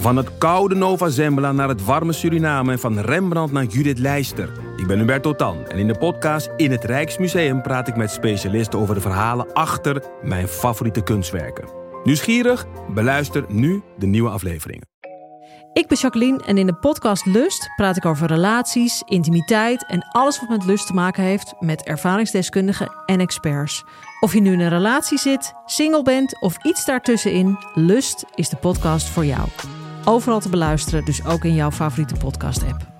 Van het koude Nova Zembla naar het warme Suriname en van Rembrandt naar Judith Leister. Ik ben Hubert Totan en in de podcast In het Rijksmuseum praat ik met specialisten over de verhalen achter mijn favoriete kunstwerken. Nieuwsgierig? Beluister nu de nieuwe afleveringen. Ik ben Jacqueline en in de podcast Lust praat ik over relaties, intimiteit en alles wat met lust te maken heeft met ervaringsdeskundigen en experts. Of je nu in een relatie zit, single bent of iets daartussenin, Lust is de podcast voor jou. Overal te beluisteren, dus ook in jouw favoriete podcast-app.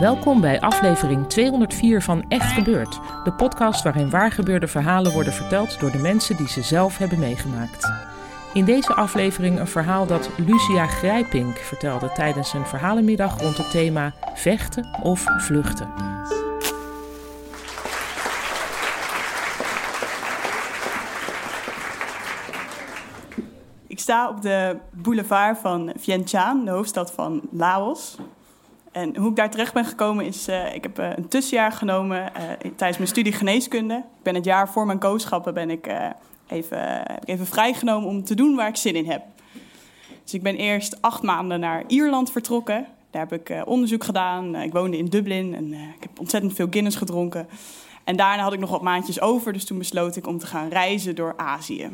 Welkom bij aflevering 204 van Echt Gebeurd, de podcast waarin waargebeurde verhalen worden verteld door de mensen die ze zelf hebben meegemaakt. In deze aflevering een verhaal dat Lucia Grijpink vertelde tijdens een verhalenmiddag rond het thema vechten of vluchten. Ik sta op de boulevard van Vientiane, de hoofdstad van Laos. En hoe ik daar terecht ben gekomen is, uh, ik heb uh, een tussenjaar genomen uh, tijdens mijn studie geneeskunde. Ik ben het jaar voor mijn kooschappen ben ik even, heb ik even vrijgenomen om te doen waar ik zin in heb. Dus ik ben eerst acht maanden naar Ierland vertrokken. Daar heb ik onderzoek gedaan. ik woonde in Dublin en ik heb ontzettend veel Guinness gedronken. En daarna had ik nog wat maandjes over, dus toen besloot ik om te gaan reizen door Azië.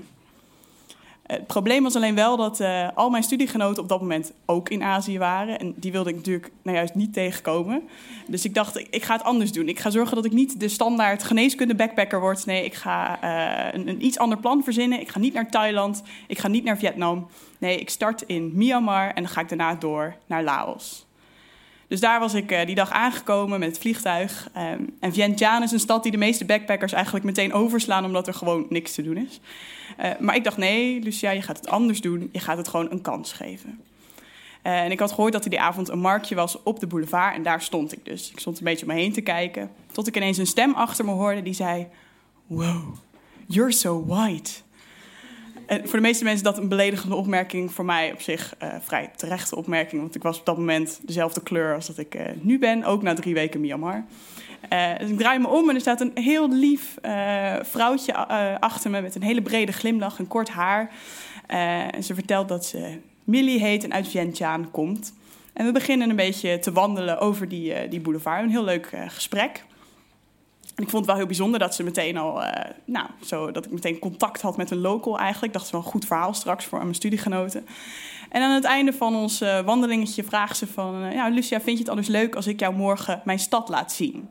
Het probleem was alleen wel dat uh, al mijn studiegenoten op dat moment ook in Azië waren. En die wilde ik natuurlijk nou juist niet tegenkomen. Dus ik dacht, ik ga het anders doen. Ik ga zorgen dat ik niet de standaard geneeskunde backpacker word. Nee, ik ga uh, een, een, iets ander plan verzinnen. Ik ga niet naar Thailand. Ik ga niet naar Vietnam. Nee, ik start in Myanmar en dan ga ik daarna door naar Laos. Dus daar was ik uh, die dag aangekomen met het vliegtuig. Um, en Vientiane is een stad die de meeste backpackers eigenlijk meteen overslaan, omdat er gewoon niks te doen is. Uh, maar ik dacht, nee, Lucia, je gaat het anders doen. Je gaat het gewoon een kans geven. Uh, en ik had gehoord dat er die avond een marktje was op de boulevard. En daar stond ik dus. Ik stond een beetje om me heen te kijken. Tot ik ineens een stem achter me hoorde die zei... Wow, you're so white. En voor de meeste mensen is dat een beledigende opmerking. Voor mij op zich uh, vrij terechte opmerking. Want ik was op dat moment dezelfde kleur als dat ik uh, nu ben. Ook na drie weken Myanmar. Uh, dus ik draai me om en er staat een heel lief vrouwtje achter me. Met een hele brede glimlach en kort haar. en ze vertelt dat ze Millie heet en uit Vientiane komt. En we beginnen een beetje te wandelen over die, die boulevard. Een heel leuk gesprek. En ik vond het wel heel bijzonder dat ze meteen al, uh, nou, zo dat ik meteen contact had met een local eigenlijk. Ik dacht, wel een goed verhaal straks voor mijn studiegenoten. En aan het einde van ons uh, wandelingetje vraagt ze van, uh, ja, Lucia, vind je het anders leuk als ik jou morgen mijn stad laat zien?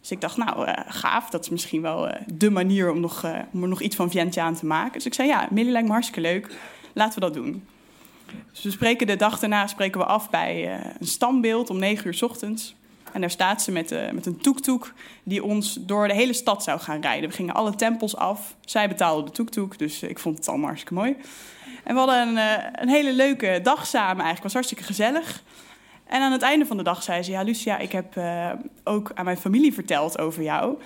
Dus ik dacht, nou, gaaf, dat is misschien wel de manier om, nog, om er nog iets van Vientiane te maken. Dus ik zei, ja, Millie lijkt me hartstikke leuk, laten we dat doen. Dus we spreken de dag daarna spreken we af bij een standbeeld om negen uur s ochtends. En daar staat ze met, uh, met een toektoek die ons door de hele stad zou gaan rijden. We gingen alle tempels af. Zij betaalde de toektoek, dus ik vond het allemaal hartstikke mooi. En we hadden een, uh, een hele leuke dag samen eigenlijk. Het was hartstikke gezellig. En aan het einde van de dag zei ze... Ja, Lucia, ik heb ook aan mijn familie verteld over jou.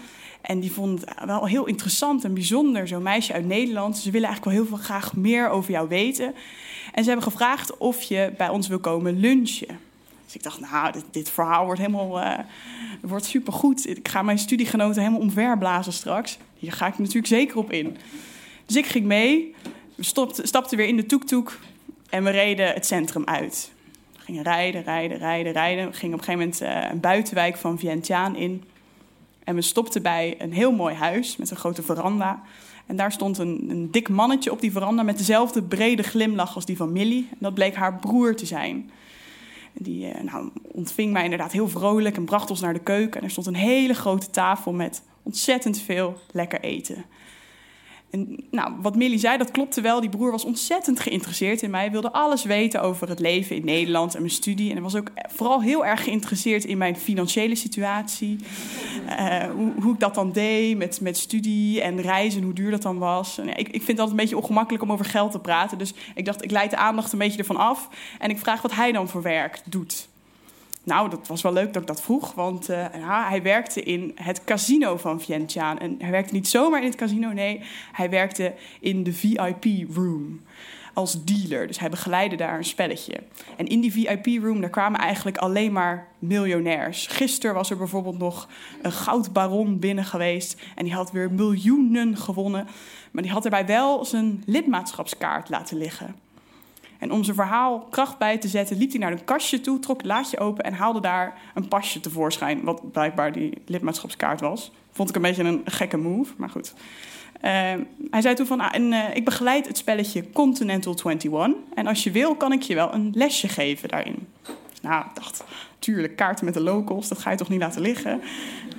En die vond het wel heel interessant en bijzonder. Zo'n meisje uit Nederland. Ze willen eigenlijk wel heel veel graag meer over jou weten. En ze hebben gevraagd of je bij ons wil komen lunchen. Dus ik dacht, nou, dit, dit verhaal wordt helemaal uh, wordt supergoed. Ik ga mijn studiegenoten helemaal omverblazen straks. Hier ga ik natuurlijk zeker op in. Dus ik ging mee, we stapten weer in de toektoek en we reden het centrum uit. We gingen rijden, rijden, rijden, rijden. We gingen op een gegeven moment uh, een buitenwijk van Vientiane in. En we stopten bij een heel mooi huis met een grote veranda. En daar stond een, een dik mannetje op die veranda met dezelfde brede glimlach als die van Millie. En dat bleek haar broer te zijn. Die uh, nou, ontving mij inderdaad heel vrolijk en bracht ons naar de keuken. En er stond een hele grote tafel met ontzettend veel lekker eten. En nou, wat Millie zei, dat klopte wel. Die broer was ontzettend geïnteresseerd in mij. Wilde alles weten over het leven in Nederland en mijn studie. En hij was ook vooral heel erg geïnteresseerd in mijn financiële situatie. Uh, hoe, hoe, ik dat dan deed met, met studie en reizen, hoe duur dat dan was. Ja, ik, ik vind altijd een beetje ongemakkelijk om over geld te praten. Dus ik dacht, ik leid de aandacht een beetje ervan af. En ik vraag wat hij dan voor werk doet. Nou, dat was wel leuk dat ik dat vroeg, want ja, hij werkte in het casino van Vientiane. En hij werkte niet zomaar in het casino, nee, hij werkte in de VIP-room als dealer. Dus hij begeleidde daar een spelletje. En in die VIP-room, daar kwamen eigenlijk alleen maar miljonairs. Gisteren was er bijvoorbeeld nog een goudbaron binnen geweest. En die had weer miljoenen gewonnen. Maar die had erbij wel zijn lidmaatschapskaart laten liggen. En om zijn verhaal kracht bij te zetten, liep hij naar een kastje toe, trok het laadje open en haalde daar een pasje tevoorschijn. Wat blijkbaar die lidmaatschapskaart was. Vond ik een beetje een gekke move, maar goed. Uh, hij zei toen van, ah, en, uh, ik begeleid het spelletje Continental 21. En als je wil, kan ik je wel een lesje geven daarin. Nou, ik dacht, tuurlijk, kaarten met de locals, dat ga je toch niet laten liggen?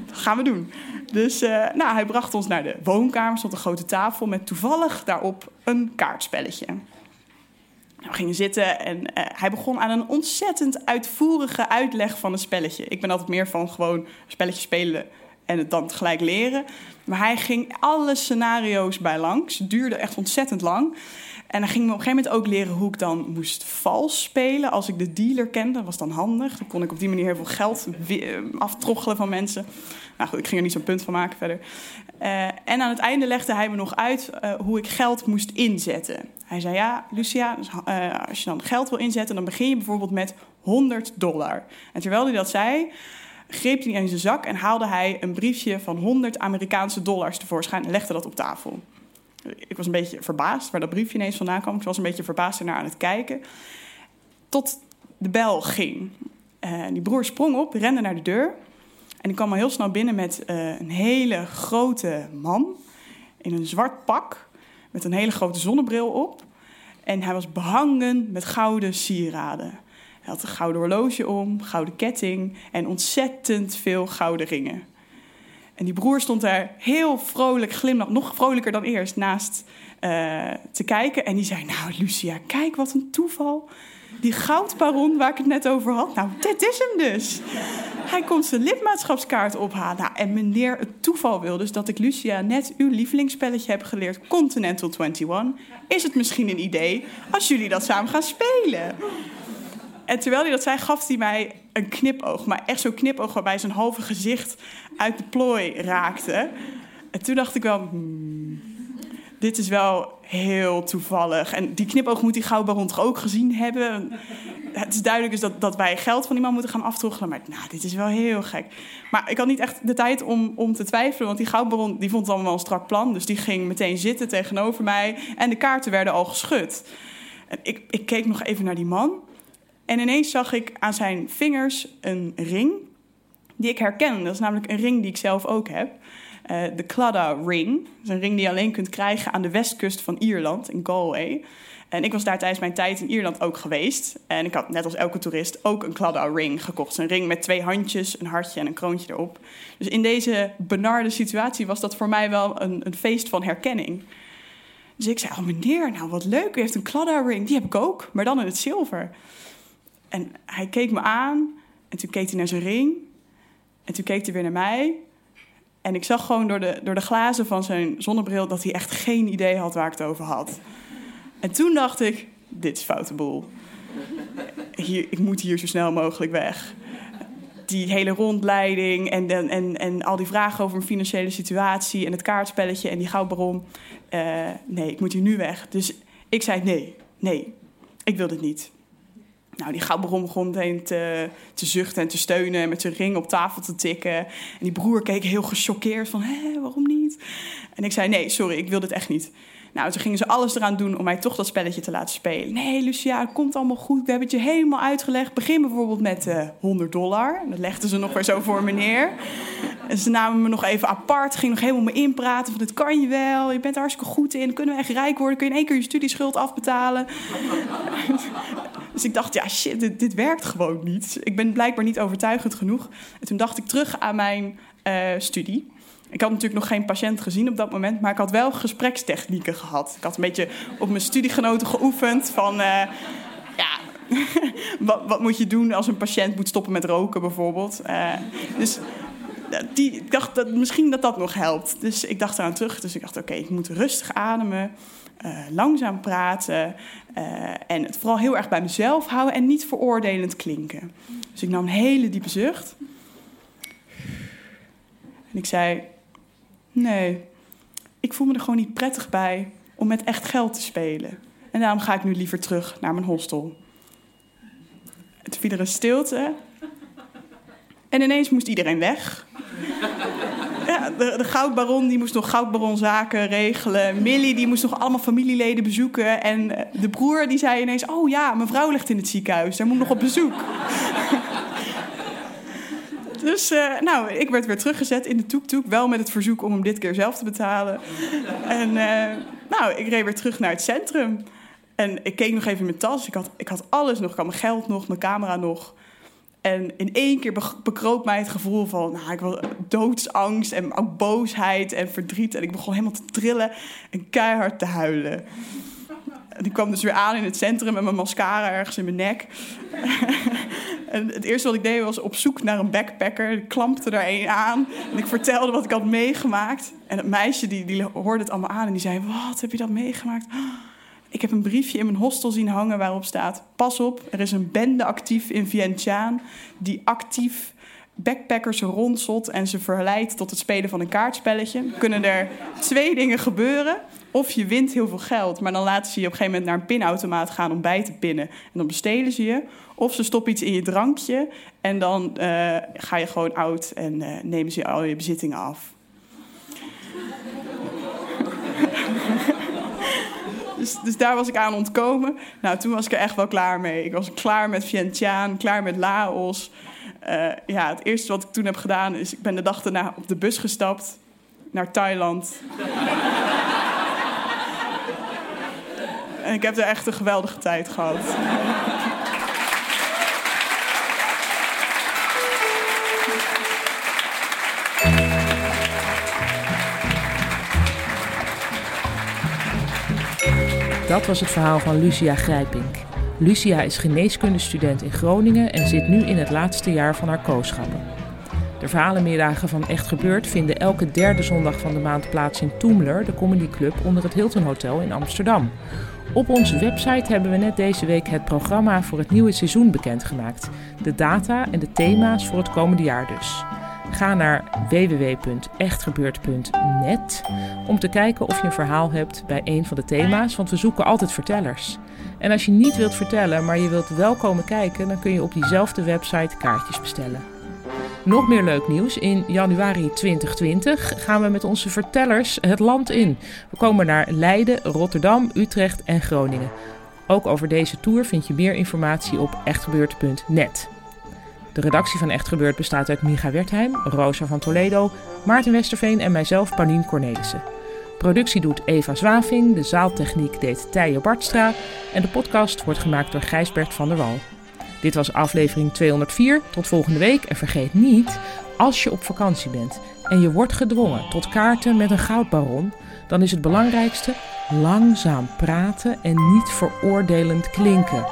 Dat gaan we doen. Dus uh, nou, hij bracht ons naar de woonkamer, stond een grote tafel met toevallig daarop een kaartspelletje. We gingen zitten en uh, hij begon aan een ontzettend uitvoerige uitleg van een spelletje. Ik ben altijd meer van gewoon een spelletje spelen en het dan gelijk leren. Maar hij ging alle scenario's bij langs. Duurde echt ontzettend lang. En dan ging me op een gegeven moment ook leren hoe ik dan moest vals spelen. Als ik de dealer kende, dat was dan handig. Dan kon ik op die manier heel veel geld aftroggelen van mensen. Nou goed, ik ging er niet zo'n punt van maken verder. Uh, en aan het einde legde hij me nog uit uh, hoe ik geld moest inzetten. Hij zei, ja, Lucia, uh, als je dan geld wil inzetten... dan begin je bijvoorbeeld met 100 dollar. En terwijl hij dat zei, greep hij in zijn zak... en haalde hij een briefje van 100 Amerikaanse dollars tevoorschijn... en legde dat op tafel. Ik was een beetje verbaasd waar dat briefje ineens vandaan kwam. Ik was een beetje verbaasd ernaar aan het kijken. Tot de bel ging. die broer sprong op, rende naar de deur... En ik kwam al heel snel binnen met uh, een hele grote man in een zwart pak met een hele grote zonnebril op. En hij was behangen met gouden sieraden. Hij had een gouden horloge om, gouden ketting en ontzettend veel gouden ringen. En die broer stond daar heel vrolijk, glimlach, nog vrolijker dan eerst, naast uh, te kijken. En die zei, nou Lucia, kijk wat een toeval. Die goudbaron waar ik het net over had, nou, dit is hem dus. Hij komt zijn lidmaatschapskaart ophalen. Nou, en meneer, het toeval wil dus dat ik Lucia net uw lievelingsspelletje heb geleerd, Continental 21. Is het misschien een idee als jullie dat samen gaan spelen? En terwijl hij dat zei, gaf hij mij een knipoog. Maar echt zo'n knipoog waarbij zijn halve gezicht uit de plooi raakte. En toen dacht ik wel... Hmm, dit is wel heel toevallig. En die knipoog moet die goudbaron toch ook gezien hebben? Het is duidelijk dus dat, dat wij geld van die man moeten gaan aftroggelen. Maar nou, dit is wel heel gek. Maar ik had niet echt de tijd om, om te twijfelen. Want die goudbaron die vond het allemaal een strak plan. Dus die ging meteen zitten tegenover mij. En de kaarten werden al geschud. En ik, ik keek nog even naar die man. En ineens zag ik aan zijn vingers een ring die ik herken. Dat is namelijk een ring die ik zelf ook heb. Uh, de Claddagh Ring. Dat is een ring die je alleen kunt krijgen aan de westkust van Ierland, in Galway. En ik was daar tijdens mijn tijd in Ierland ook geweest. En ik had net als elke toerist ook een Claddagh Ring gekocht. Een ring met twee handjes, een hartje en een kroontje erop. Dus in deze benarde situatie was dat voor mij wel een, een feest van herkenning. Dus ik zei, oh meneer, nou wat leuk, u heeft een Claddagh Ring. Die heb ik ook, maar dan in het zilver. En hij keek me aan en toen keek hij naar zijn ring. En toen keek hij weer naar mij. En ik zag gewoon door de, door de glazen van zijn zonnebril dat hij echt geen idee had waar ik het over had. En toen dacht ik, dit is foute boel. Hier, ik moet hier zo snel mogelijk weg. Die hele rondleiding en, en, en, en al die vragen over mijn financiële situatie en het kaartspelletje en die goudbaron. Uh, nee, ik moet hier nu weg. Dus ik zei nee, nee, ik wil dit niet. Nou, die goudbaron begon meteen te, te zuchten en te steunen... en met zijn ring op tafel te tikken. En die broer keek heel gechoqueerd van, hé, waarom niet? En ik zei, nee, sorry, ik wil dit echt niet. Nou, toen gingen ze alles eraan doen om mij toch dat spelletje te laten spelen. Nee, Lucia, het komt allemaal goed. We hebben het je helemaal uitgelegd. Begin bijvoorbeeld met uh, 100 dollar. Dat legden ze nog weer zo voor me neer. En ze namen me nog even apart. Gingen nog helemaal me inpraten van dit kan je wel. Je bent er hartstikke goed in. Kunnen we echt rijk worden? Kun je in één keer je studieschuld afbetalen? Dus ik dacht, ja shit, dit, dit, werkt gewoon niet. Ik ben blijkbaar niet overtuigend genoeg. En toen dacht ik terug aan mijn uh, studie. Ik had natuurlijk nog geen patiënt gezien op dat moment, maar ik had wel gesprekstechnieken gehad. Ik had een beetje op mijn studiegenoten geoefend van, uh, ja, wat, wat, moet je doen als een patiënt moet stoppen met roken bijvoorbeeld. Uh, dus die, ik dacht dat misschien dat dat nog helpt. Dus ik dacht eraan terug. Dus ik dacht, oké, ik moet rustig ademen. Uh, langzaam praten uh, en het vooral heel erg bij mezelf houden en niet veroordelend klinken. Dus ik nam een hele diepe zucht. En ik zei: Nee, ik voel me er gewoon niet prettig bij om met echt geld te spelen. En daarom ga ik nu liever terug naar mijn hostel. Toen viel er een stilte. En ineens moest iedereen weg. Ja, de, goudbaron die moest nog goudbaronzaken regelen. Millie die moest nog allemaal familieleden bezoeken. En eh, de broer die zei ineens... oh ja, mijn vrouw ligt in het ziekenhuis. Daar moet nog op bezoek. dus uh, nou, ik werd weer teruggezet in de toektoek. Wel met het verzoek om hem dit keer zelf te betalen. En uh, nou, ik reed weer terug naar het centrum. En ik keek nog even in mijn tas. Ik had, ik had alles nog. Ik had mijn geld nog, mijn camera nog. En in één keer bekroop mij het gevoel van nou, ik wil doodsangst en ook boosheid en verdriet. En ik begon helemaal te trillen en keihard te huilen. En ik kwam dus weer aan in het centrum met mijn mascara ergens in mijn nek. en het eerste wat ik deed was op zoek naar een backpacker. Ik klampte er een aan en ik vertelde wat ik had meegemaakt. En het meisje die, die hoorde het allemaal aan en die zei: Wat heb je dat meegemaakt? Ik heb een briefje in mijn hostel zien hangen waarop staat: Pas op, er is een bende actief in Vientiane die actief backpackers rondselt en ze verleidt tot het spelen van een kaartspelletje. Kunnen er twee dingen gebeuren. Of je wint heel veel geld, maar dan laten ze je op een gegeven moment naar een pinautomaat gaan om bij te pinnen. En dan bestelen ze je. Of ze stoppen iets in je drankje en dan uh, ga je gewoon oud en uh, nemen ze al je bezittingen af. Dus, dus, daar was ik aan ontkomen. Nou, toen was ik er echt wel klaar mee. Ik was klaar met Vientiane, klaar met Laos. Uh, ja, het eerste wat ik toen heb gedaan is... ik ben de dag daarna op de bus gestapt naar Thailand. en ik heb er echt een geweldige tijd gehad. Dat was het verhaal van Lucia Grijpink. Lucia is geneeskundestudent in Groningen en zit nu in het laatste jaar van haar kooschappen. De verhalenmiddagen van Echt Gebeurd vinden elke derde zondag van de maand plaats in Toemler, de comedyclub onder het Hilton Hotel in Amsterdam. Op onze website hebben we net deze week het programma voor het nieuwe seizoen bekendgemaakt. De data en de thema's voor het komende jaar dus. Ga naar www.echtgebeurd.net om te kijken of je een verhaal hebt bij een van de thema's, want we zoeken altijd vertellers. En als je niet wilt vertellen, maar je wilt wel komen kijken, dan kun je op diezelfde website kaartjes bestellen. Nog meer leuk nieuws. In januari 2020 gaan we met onze vertellers het land in. We komen naar Leiden, Rotterdam, Utrecht en Groningen. Ook over deze tour vind je meer informatie op echtgebeurd.net. De redactie van Echt Gebeurd bestaat uit Micha Wertheim, Rosa van Toledo, Maarten Westerveen en mijzelf, Panien Cornelissen. Productie doet Eva Zwaving, de zaaltechniek deed Tije Bartstra en de podcast wordt gemaakt door Gijsbert van der Wal. Dit was aflevering 204. Tot volgende week en vergeet niet, als je op vakantie bent en je wordt gedwongen tot kaarten met een goudbaron, dan is het belangrijkste langzaam praten en niet veroordelend klinken.